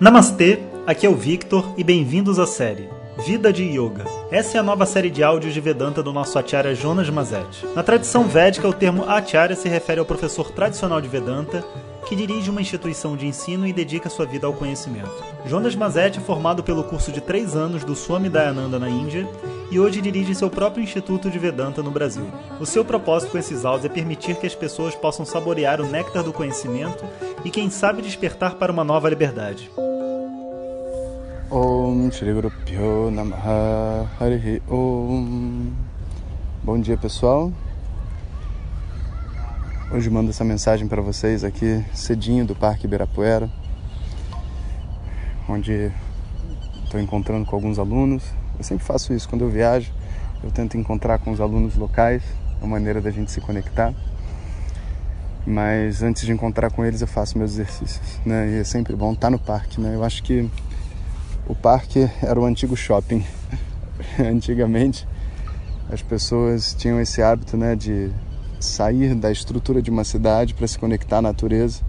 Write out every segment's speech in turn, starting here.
Namastê, aqui é o Victor e bem-vindos à série Vida de Yoga. Essa é a nova série de áudios de Vedanta do nosso Acharya Jonas Mazet. Na tradição védica, o termo Acharya se refere ao professor tradicional de Vedanta que dirige uma instituição de ensino e dedica sua vida ao conhecimento. Jonas Mazet é formado pelo curso de três anos do Swami Dayananda na Índia e hoje dirige seu próprio Instituto de Vedanta no Brasil. O seu propósito com esses áudios é permitir que as pessoas possam saborear o néctar do conhecimento e, quem sabe, despertar para uma nova liberdade. Om Shri Guru Pyo Namaha Harihi Om Bom dia pessoal. Hoje mando essa mensagem para vocês aqui cedinho do Parque Ibirapuera Onde estou encontrando com alguns alunos. Eu sempre faço isso, quando eu viajo eu tento encontrar com os alunos locais uma maneira da gente se conectar. Mas antes de encontrar com eles eu faço meus exercícios, né? E é sempre bom estar no parque, né? Eu acho que o parque era o antigo shopping. Antigamente, as pessoas tinham esse hábito né, de sair da estrutura de uma cidade para se conectar à natureza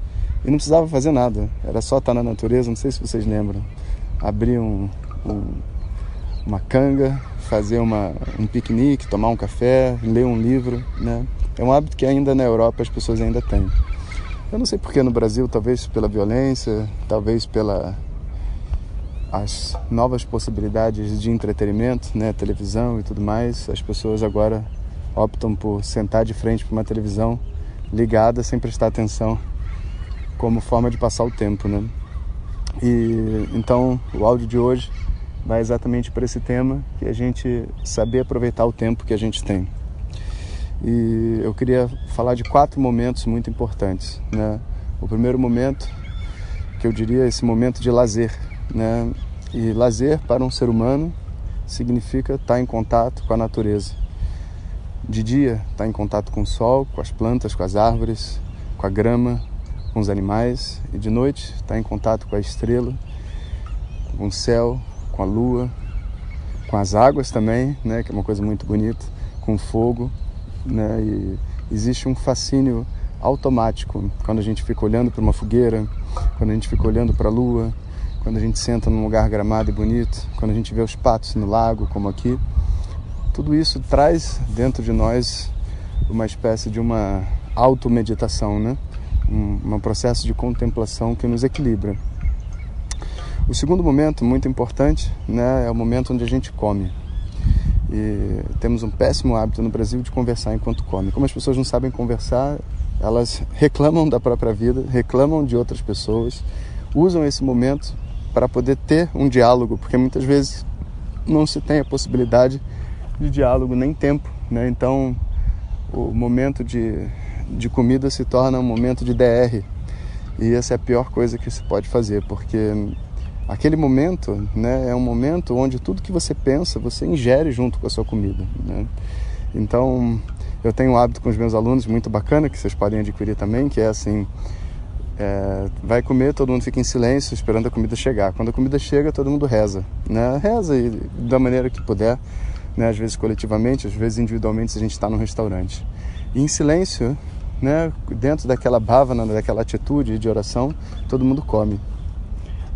e não precisava fazer nada, era só estar na natureza. Não sei se vocês lembram. Abrir um, um, uma canga, fazer uma, um piquenique, tomar um café, ler um livro. Né? É um hábito que ainda na Europa as pessoas ainda têm. Eu não sei porque no Brasil, talvez pela violência, talvez pela as novas possibilidades de entretenimento, né, televisão e tudo mais, as pessoas agora optam por sentar de frente para uma televisão ligada sem prestar atenção como forma de passar o tempo, né? E então o áudio de hoje vai exatamente para esse tema, que é a gente saber aproveitar o tempo que a gente tem. E eu queria falar de quatro momentos muito importantes, né? O primeiro momento, que eu diria esse momento de lazer, né? E lazer para um ser humano significa estar em contato com a natureza. De dia, estar em contato com o sol, com as plantas, com as árvores, com a grama, com os animais. E de noite, estar em contato com a estrela, com o céu, com a lua, com as águas também, né, que é uma coisa muito bonita, com o fogo. Né, e existe um fascínio automático quando a gente fica olhando para uma fogueira, quando a gente fica olhando para a lua, quando a gente senta num lugar gramado e bonito, quando a gente vê os patos no lago, como aqui, tudo isso traz dentro de nós uma espécie de uma automeditação, né? Um, um processo de contemplação que nos equilibra. O segundo momento, muito importante, né, é o momento onde a gente come. E temos um péssimo hábito no Brasil de conversar enquanto come. Como as pessoas não sabem conversar, elas reclamam da própria vida, reclamam de outras pessoas, usam esse momento para poder ter um diálogo, porque muitas vezes não se tem a possibilidade de diálogo nem tempo, né? Então o momento de, de comida se torna um momento de DR e essa é a pior coisa que se pode fazer, porque aquele momento né, é um momento onde tudo que você pensa você ingere junto com a sua comida. Né? Então eu tenho um hábito com os meus alunos muito bacana que vocês podem adquirir também, que é assim é, vai comer, todo mundo fica em silêncio esperando a comida chegar. Quando a comida chega, todo mundo reza, né? Reza da maneira que puder, né? Às vezes coletivamente, às vezes individualmente, se a gente está num restaurante. E em silêncio, né? Dentro daquela bhavana, daquela atitude de oração, todo mundo come.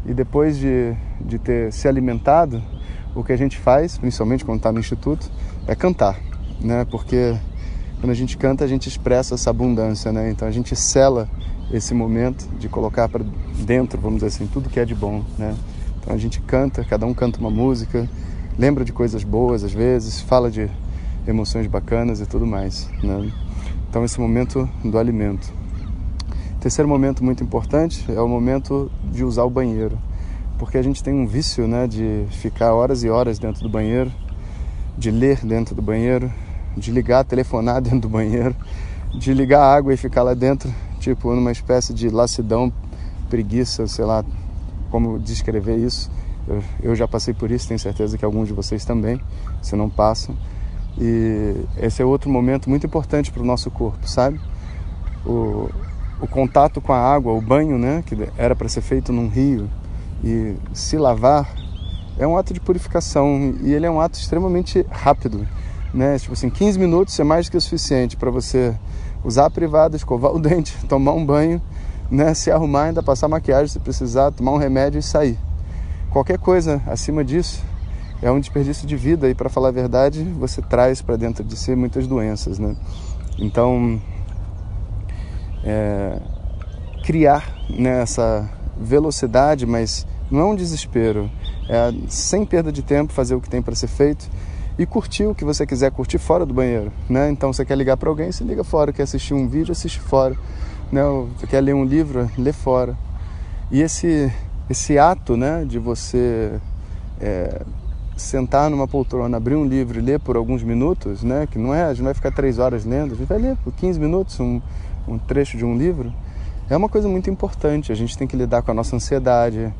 E depois de, de ter se alimentado, o que a gente faz, principalmente quando está no instituto, é cantar, né? Porque quando a gente canta, a gente expressa essa abundância, né? Então a gente sela esse momento de colocar para dentro, vamos dizer assim, tudo que é de bom, né? Então a gente canta, cada um canta uma música, lembra de coisas boas às vezes, fala de emoções bacanas e tudo mais, né? Então esse momento do alimento. Terceiro momento muito importante é o momento de usar o banheiro, porque a gente tem um vício, né, de ficar horas e horas dentro do banheiro, de ler dentro do banheiro, de ligar, telefonar dentro do banheiro, de ligar a água e ficar lá dentro tipo numa espécie de lassidão, preguiça, sei lá como descrever isso. Eu, eu já passei por isso, tenho certeza que alguns de vocês também, se não passam. E esse é outro momento muito importante para o nosso corpo, sabe? O, o contato com a água, o banho, né, que era para ser feito num rio, e se lavar é um ato de purificação e ele é um ato extremamente rápido, né? Tipo assim, 15 minutos é mais que o suficiente para você usar a privada, escovar o dente, tomar um banho, né? Se arrumar, ainda passar maquiagem se precisar, tomar um remédio e sair. Qualquer coisa acima disso é um desperdício de vida e, para falar a verdade, você traz para dentro de si muitas doenças, né? Então, é, criar né, essa velocidade, mas não é um desespero, é sem perda de tempo fazer o que tem para ser feito e curtir o que você quiser curtir fora do banheiro, né? Então, você quer ligar para alguém, se liga fora, quer assistir um vídeo, assiste fora, né? Você quer ler um livro, lê fora. E esse esse ato, né, de você é, sentar numa poltrona, abrir um livro e ler por alguns minutos, né? Que não é, a gente não vai ficar três horas lendo, a gente vai ler por 15 minutos um, um trecho de um livro. É uma coisa muito importante. A gente tem que lidar com a nossa ansiedade.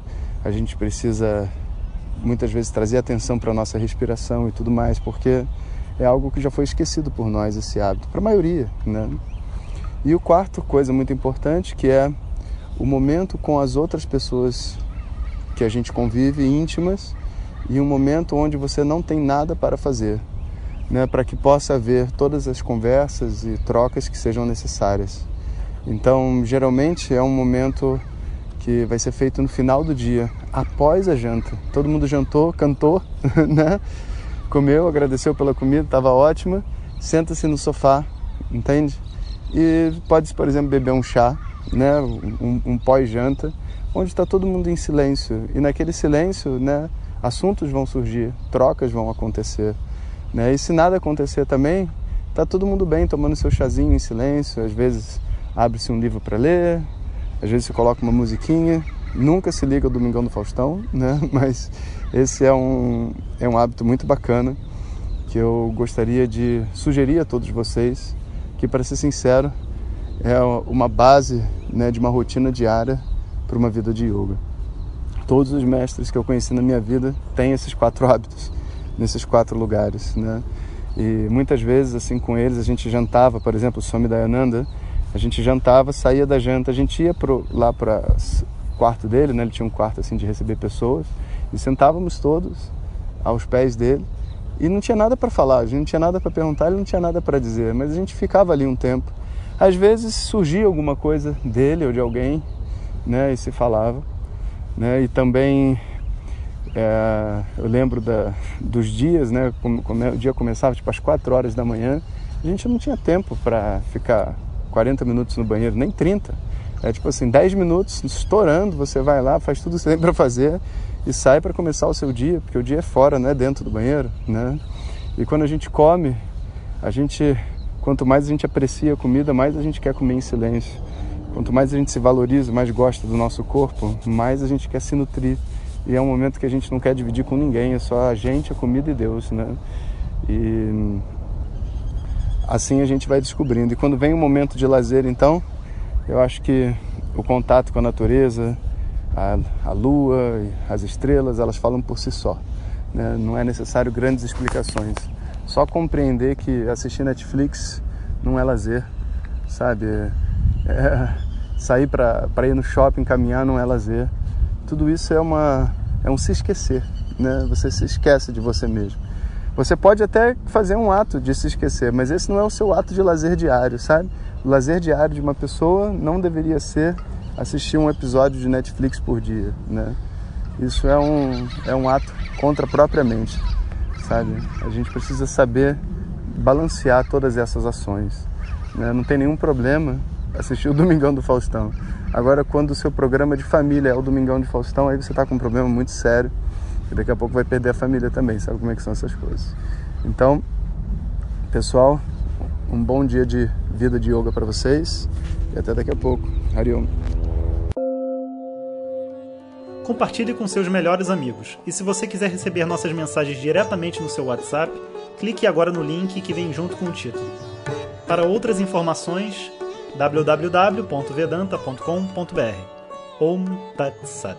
A gente precisa muitas vezes trazer atenção para a nossa respiração e tudo mais, porque é algo que já foi esquecido por nós esse hábito, para a maioria, né? E o quarto coisa muito importante que é o momento com as outras pessoas que a gente convive íntimas e um momento onde você não tem nada para fazer, né, para que possa haver todas as conversas e trocas que sejam necessárias. Então, geralmente é um momento que vai ser feito no final do dia, após a janta. Todo mundo jantou, cantou, né? Comeu, agradeceu pela comida, estava ótima. Senta-se no sofá, entende? E pode, por exemplo, beber um chá, né? Um, um pós-janta, onde está todo mundo em silêncio. E naquele silêncio, né? assuntos vão surgir, trocas vão acontecer. Né? E se nada acontecer também, tá todo mundo bem tomando seu chazinho em silêncio. Às vezes abre-se um livro para ler, às vezes se coloca uma musiquinha. Nunca se liga ao Domingão do Faustão, né? Mas esse é um, é um hábito muito bacana que eu gostaria de sugerir a todos vocês, que para ser sincero é uma base né, de uma rotina diária para uma vida de yoga todos os mestres que eu conheci na minha vida têm esses quatro hábitos nesses quatro lugares, né? E muitas vezes assim com eles a gente jantava, por exemplo, o Swami Dayananda, a gente jantava, saía da janta, a gente ia pro, lá para quarto dele, né? Ele tinha um quarto assim de receber pessoas e sentávamos todos aos pés dele e não tinha nada para falar, a gente não tinha nada para perguntar, ele não tinha nada para dizer, mas a gente ficava ali um tempo. Às vezes surgia alguma coisa dele ou de alguém, né? E se falava. Né? E também é, eu lembro da, dos dias, né? Como, como, o dia começava tipo às 4 horas da manhã, a gente não tinha tempo para ficar 40 minutos no banheiro, nem 30. É tipo assim, 10 minutos estourando, você vai lá, faz tudo que você tem para fazer e sai para começar o seu dia, porque o dia é fora, não é dentro do banheiro, né? E quando a gente come, a gente quanto mais a gente aprecia a comida, mais a gente quer comer em silêncio. Quanto mais a gente se valoriza, mais gosta do nosso corpo, mais a gente quer se nutrir. E é um momento que a gente não quer dividir com ninguém, é só a gente, a comida e Deus, né? E assim a gente vai descobrindo. E quando vem o momento de lazer, então, eu acho que o contato com a natureza, a, a lua, as estrelas, elas falam por si só. Né? Não é necessário grandes explicações. Só compreender que assistir Netflix não é lazer, sabe? É, sair para ir no shopping, caminhar não é lazer. Tudo isso é, uma, é um se esquecer, né? Você se esquece de você mesmo. Você pode até fazer um ato de se esquecer, mas esse não é o seu ato de lazer diário, sabe? O lazer diário de uma pessoa não deveria ser assistir um episódio de Netflix por dia, né? Isso é um, é um ato contra a própria mente, sabe? A gente precisa saber balancear todas essas ações. Né? Não tem nenhum problema assistir o Domingão do Faustão. Agora, quando o seu programa de família é o Domingão de Faustão, aí você está com um problema muito sério e daqui a pouco vai perder a família também, sabe como é que são essas coisas. Então, pessoal, um bom dia de vida de yoga para vocês e até daqui a pouco. Hariom. Compartilhe com seus melhores amigos. E se você quiser receber nossas mensagens diretamente no seu WhatsApp, clique agora no link que vem junto com o título. Para outras informações, www.vedanta.com.br. Om Tat Sat.